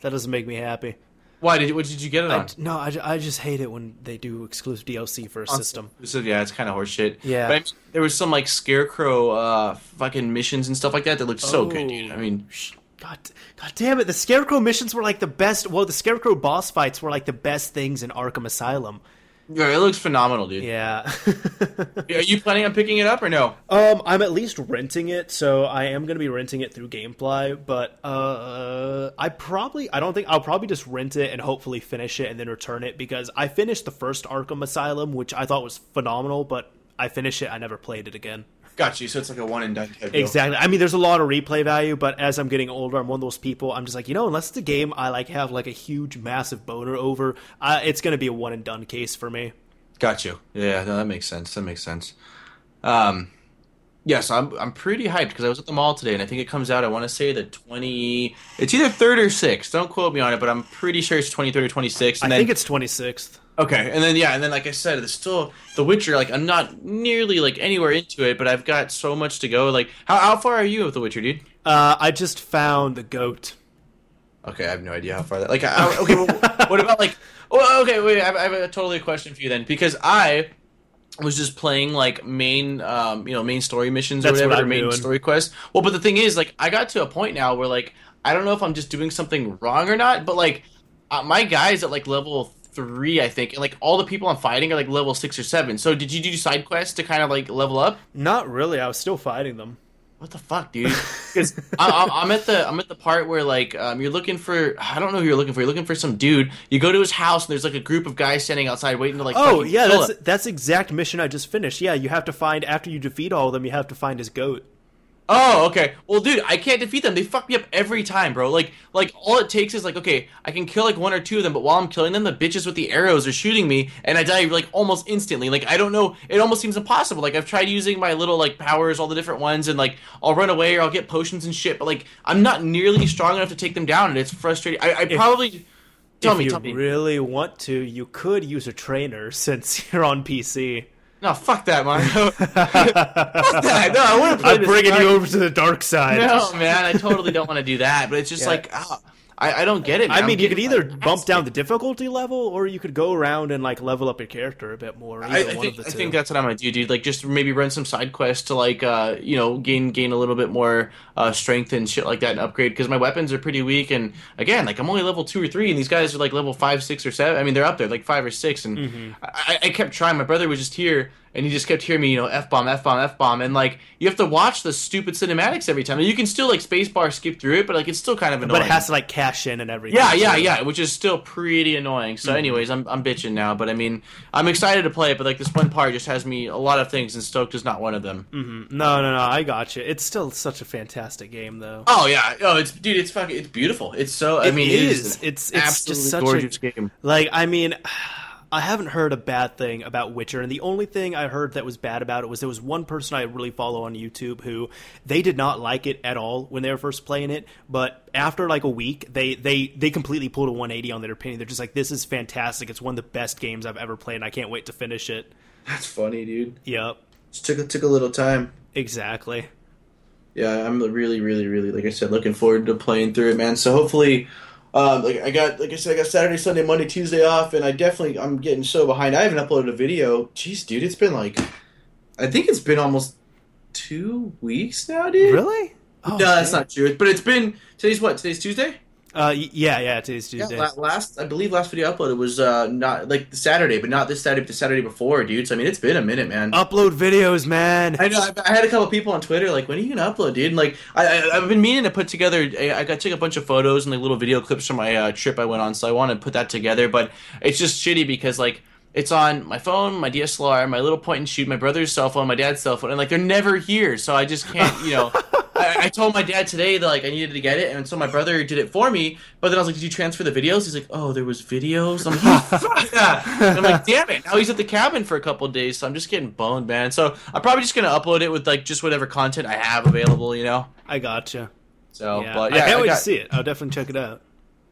that doesn't make me happy. Why did what did you get it I, on? no, I, I just hate it when they do exclusive DLC for a system. So yeah, it's kind of horseshit. Yeah. but I mean, there was some like scarecrow uh, fucking missions and stuff like that that looked so good, dude. I mean, God, God damn it! The Scarecrow missions were like the best. Well, the Scarecrow boss fights were like the best things in Arkham Asylum. yeah, it looks phenomenal, dude. Yeah. [LAUGHS] Are you planning on picking it up or no? um, I'm at least renting it, so I am going to be renting it through GameFly. But uh, I probably, I don't think I'll probably just rent it and hopefully finish it and then return it because I finished the first Arkham Asylum, which I thought was phenomenal, but I finished it. I never played it again. Got you. So it's like a one and done. Exactly. I mean, there's a lot of replay value, but as I'm getting older, I'm one of those people. I'm just like, you know, unless it's a game I like have like a huge, massive boner over, uh, it's going to be a one and done case for me. Got you. Yeah, no, that makes sense. That makes sense. Um, yes, I'm I'm pretty hyped because I was at the mall today, and I think it comes out. I want to say the twenty. It's either third or sixth. Don't quote me on it, but I'm pretty sure it's twenty third or twenty sixth. I then, think it's 26th. Okay, and then yeah, and then like I said, there's still The Witcher. Like I'm not nearly like anywhere into it, but I've got so much to go. Like how how far are you with The Witcher, dude? Uh, I just found the goat. Okay, I have no idea how far that. Like, I, okay, well, what about like? [LAUGHS] Oh, okay, wait. I have, I have a totally a question for you then, because I was just playing like main, um, you know, main story missions That's or whatever, I'm main doing. story quests. Well, but the thing is, like, I got to a point now where like I don't know if I'm just doing something wrong or not, but like uh, my guy's at like level three, I think, and like all the people I'm fighting are like level six or seven. So did you do side quests to kind of like level up? Not really. I was still fighting them. What the fuck, dude? [LAUGHS] Because I'm, I'm at the I'm at the part where like um, you're looking for I don't know who you're looking for. You're looking for some dude. You go to his house and there's like a group of guys standing outside waiting to like. Oh yeah, that's him. that's exact mission I just finished. Yeah, you have to find after you defeat all of them, you have to find his goat. Oh, okay. Well, dude, I can't defeat them. They fuck me up every time, bro. Like, like all it takes is like, okay, I can kill like one or two of them, but while I'm killing them, the bitches with the arrows are shooting me, and I die like almost instantly. Like, I don't know. It almost seems impossible. Like, I've tried using my little like powers, all the different ones, and like I'll run away or I'll get potions and shit, but like I'm not nearly strong enough to take them down, and it's frustrating. I, I probably tell if me, you tell me. really want to, you could use a trainer [LAUGHS] since you're on PC. No, fuck that, Mario. [LAUGHS] fuck that. No, I want to play I'm this bringing Mario- you over to the dark side. No, man, I totally don't want to do that. But it's just Yeah. like, ah, I, I don't get it. I mean, I'm you could either like, bump down ass the difficulty level, or you could go around and like level up your character a bit more. I, I one think of the I think that's what I'm gonna do, dude. Like, just maybe run some side quests to like, uh, you know, gain gain a little bit more uh, strength and shit like that, and upgrade because my weapons are pretty weak. And again, like I'm only level two or three, and these guys are like level five, six, or seven. I mean, they're up there, like five or six. And Mm-hmm. I, I kept trying. My brother was just here, and you just kept hearing me, you know, f bomb, f bomb, f bomb, and like you have to watch the stupid cinematics every time. And You can still like spacebar skip through it, but like it's still kind of annoying. but it has to like cash in and everything. Yeah, yeah, yeah, which is still pretty annoying. Mm-hmm. So, anyways, I'm I'm bitching now, but I mean, I'm excited to play it, but like this one part just has me a lot of things, and Stoked is not one of them. Mm-hmm. No, no, no. I got you. It's still such a fantastic game, though. Oh yeah, oh it's dude, it's fucking, it's beautiful. It's so, I It mean, it is. is. an It's- it's absolutely just such a- gorgeous game. Like, I mean, I haven't heard a bad thing about Witcher, and the only thing I heard that was bad about it was there was one person I really follow on YouTube who they did not like it at all when they were first playing it, but after like a week, they they they completely pulled a 180 on their opinion. They're just like, "This is fantastic. It's one of the best games I've ever played, and I can't wait to finish it." That's funny, dude. Yep, Just took took a little time. exactly. Yeah, I'm really, really, really, like I said, looking forward to playing through it, man. So hopefully, um, like I got, like I said, I got Saturday, Sunday, Monday, Tuesday off, and I definitely, I'm getting so behind. I haven't uploaded a video. Jeez, dude, it's been like, I think it's been almost two weeks now, dude. Really? Oh, no, that's not true. But it's been today's what? Today's Tuesday. Uh, yeah, yeah, it is Yeah, Tuesday. la- last I believe last video uploaded was uh not like Saturday, but not this Saturday, but the Saturday before, dude. So I mean, it's been a minute, man. Upload videos, man. I know. I, I had a couple people on Twitter like, "When are you gonna upload, dude?" And, like, I, I I've been meaning to put together. I, I got took a bunch of photos and like little video clips from my uh, trip I went on, so I want to put that together. But it's just shitty because like it's on my phone, my DSLR, my little point and shoot, my brother's cell phone, my dad's cell phone, and like they're never here, so I just can't, you know. [LAUGHS] I, I told my dad today that like I needed to get it, and so my brother did it for me. But then I was like, "Did you transfer the videos?" He's like, "Oh, there was videos." I'm like, "You [LAUGHS] fuck that." And I'm like, "Damn it!" Now he's at the cabin for a couple of days, so I'm just getting boned, man. So I'm probably just gonna upload it with like just whatever content I have available, you know. I gotcha. So, yeah, but I can't wait got- to see it. I'll definitely check it out.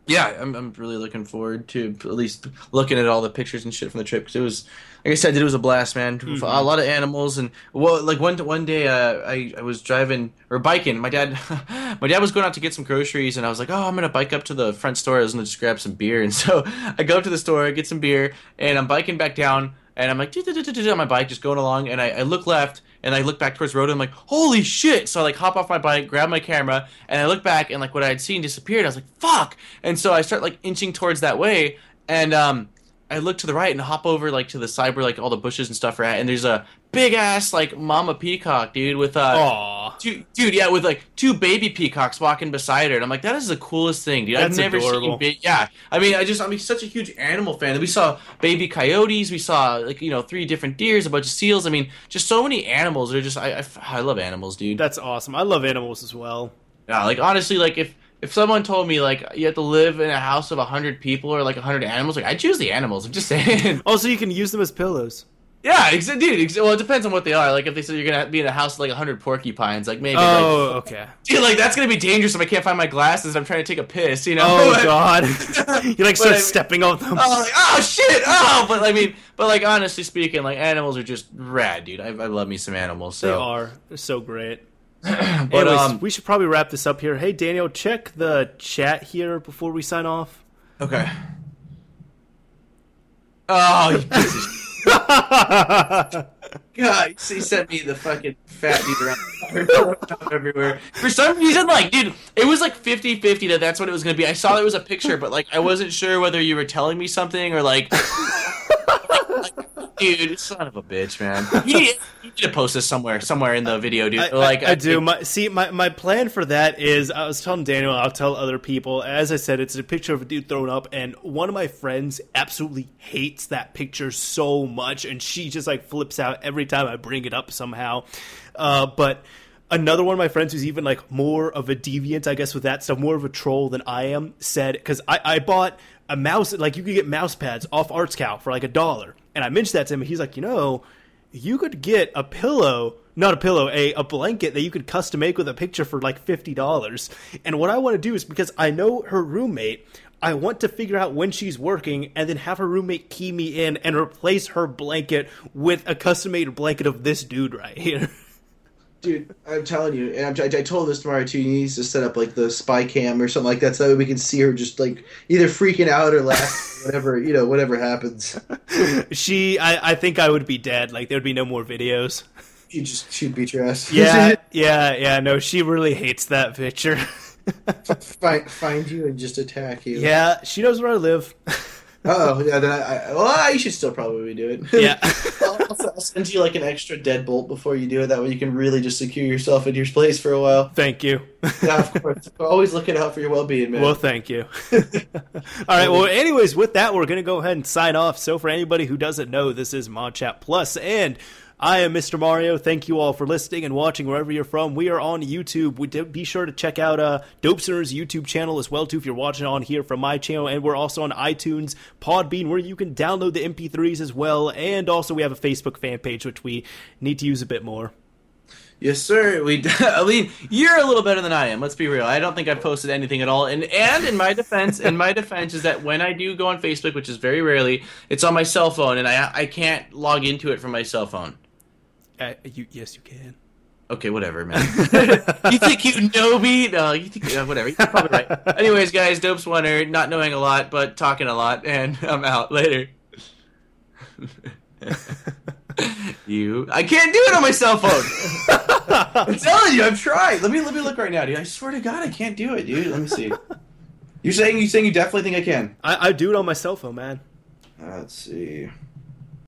Yeah, I'm, I'm really looking forward to at least looking at all the pictures and shit from the trip because it was, like I said, it was a blast, man. Mm-hmm. A lot of animals and well, like one one day uh, I I was driving or biking. My dad, [LAUGHS] my dad was going out to get some groceries, and I was like, oh, I'm gonna bike up to the front store. I was gonna just grab some beer, [LAUGHS] and so I go up to the store, I get some beer, and I'm biking back down, and I'm like on my bike, just going along, and I, I look left. And I look back towards the road and I'm like, holy shit! So I like hop off my bike, grab my camera, and I look back and like what I had seen disappeared. I was like, fuck! And so I start like inching towards that way, and um, I look to the right and hop over like to the side where like all the bushes and stuff are at, and there's a big ass like mama peacock, dude, with uh, two, dude, yeah, with like two baby peacocks walking beside her, and I'm like, that is the coolest thing, dude. That's I've never adorable. seen, ba- yeah. I mean, I just, I'm such a huge animal fan. We saw baby coyotes, we saw like you know three different deers, a bunch of seals. I mean, just so many animals. They're just, I, I, I love animals, dude. That's awesome. I love animals as well. Yeah, like honestly, like if if someone told me like you have to live in a house of hundred people or like hundred animals, like I choose the animals. I'm just [LAUGHS] saying. Oh, also, you can use them as pillows. yeah, ex- dude. Ex- well, it depends on what they are. Like if they said you're gonna be in a house with like hundred porcupines, like maybe. Like, Oh, okay. [LAUGHS] Dude, like that's gonna be dangerous if I can't find my glasses. I'm trying to take a piss, you know. Oh [LAUGHS] But- God, you like start I- stepping on them. Oh, like, oh shit! Oh, but I mean, but like honestly speaking, like animals are just rad, dude. I, I love me some animals. They are. They're so great. [CLEARS THROAT] but Anyways, um, we should probably wrap this up here. Hey, Daniel, check the chat here before we sign off. okay. Oh, you piece of shit. [LAUGHS] God, he sent me the fucking fat dude around [LAUGHS] everywhere. For some reason, like, dude, it was like 50-50 that that's what it was gonna be. I saw there was a picture, but like, I wasn't sure whether you were telling me something or like, [LAUGHS] like, dude, son of a bitch, man. You need, you need to post this somewhere, somewhere in the video, dude. I, like, I, I do. My see, my, my plan for that is I was telling Daniel, I'll tell other people. As I said, it's a picture of a dude thrown up, and one of my friends absolutely hates that picture so much, and she just like flips out every time I bring it up somehow. Uh, but another one of my friends who's even like more of a deviant, I guess, with that stuff, more of a troll than I am, said because I, I bought a mouse, like you could get mouse pads off ArtsCow for like a dollar, and I mentioned that to him, and he's like, you know you could get a pillow not a pillow a, a blanket that you could custom make with a picture for like $50 and what i want to do is because i know her roommate i want to figure out when she's working and then have her roommate key me in and replace her blanket with a custom made blanket of this dude right here [LAUGHS] Dude, I'm telling you, and I, I told this to tomorrow too. He needs to set up like the spy cam or something like that, so that way we can see her just like either freaking out or laughing, [LAUGHS] whatever you know, whatever happens. [LAUGHS] she I, I think i would be dead like there'd be no more videos You just she'd beat your ass. yeah [LAUGHS] yeah yeah no she really hates that picture find find you and just attack you. yeah she knows where i live Oh yeah, then I, I well, you should still probably do it. yeah I'll, [LAUGHS] I'll send you like an extra deadbolt before you do it. That way you can really just secure yourself in your place for a while. thank you [LAUGHS] Yeah, of course. [LAUGHS] We're Always looking out for your well-being, man. Well, thank you. All right. Well, anyways, with that, we're going to go ahead and sign off. So, for anybody who doesn't know, this is Mod Chat Plus, and I am Mr. Mario. Thank you all for listening and watching wherever you're from. We are on YouTube. We do, be sure to check out uh, Dope Center's YouTube channel as well too if you're watching on here from my channel. And we're also on iTunes, Podbean, where you can download the MP3s as well. And also we have a Facebook fan page which we need to use a bit more. Yes, sir. We. [LAUGHS] I mean, you're a little better than I am. Let's be real. I don't think I've posted anything at all. And and in my defense, in my defense is that when I do go on Facebook, which is very rarely, it's on my cell phone, and I I can't log into it from my cell phone. Uh, you, yes, you can. Okay, whatever, man. [LAUGHS] [LAUGHS] you think you know me? No, you think uh, whatever. You're probably right. [LAUGHS] Anyways, guys, dope's winner, not knowing a lot but talking a lot, and I'm out later. you, I can't do it on my cell phone. I'm telling you, I've tried. Let me let me look right now, dude. I swear to God, I can't do it, dude. Let me see. You're saying you saying you definitely think I can. I, I do it on my cell phone, man. Uh, let's see.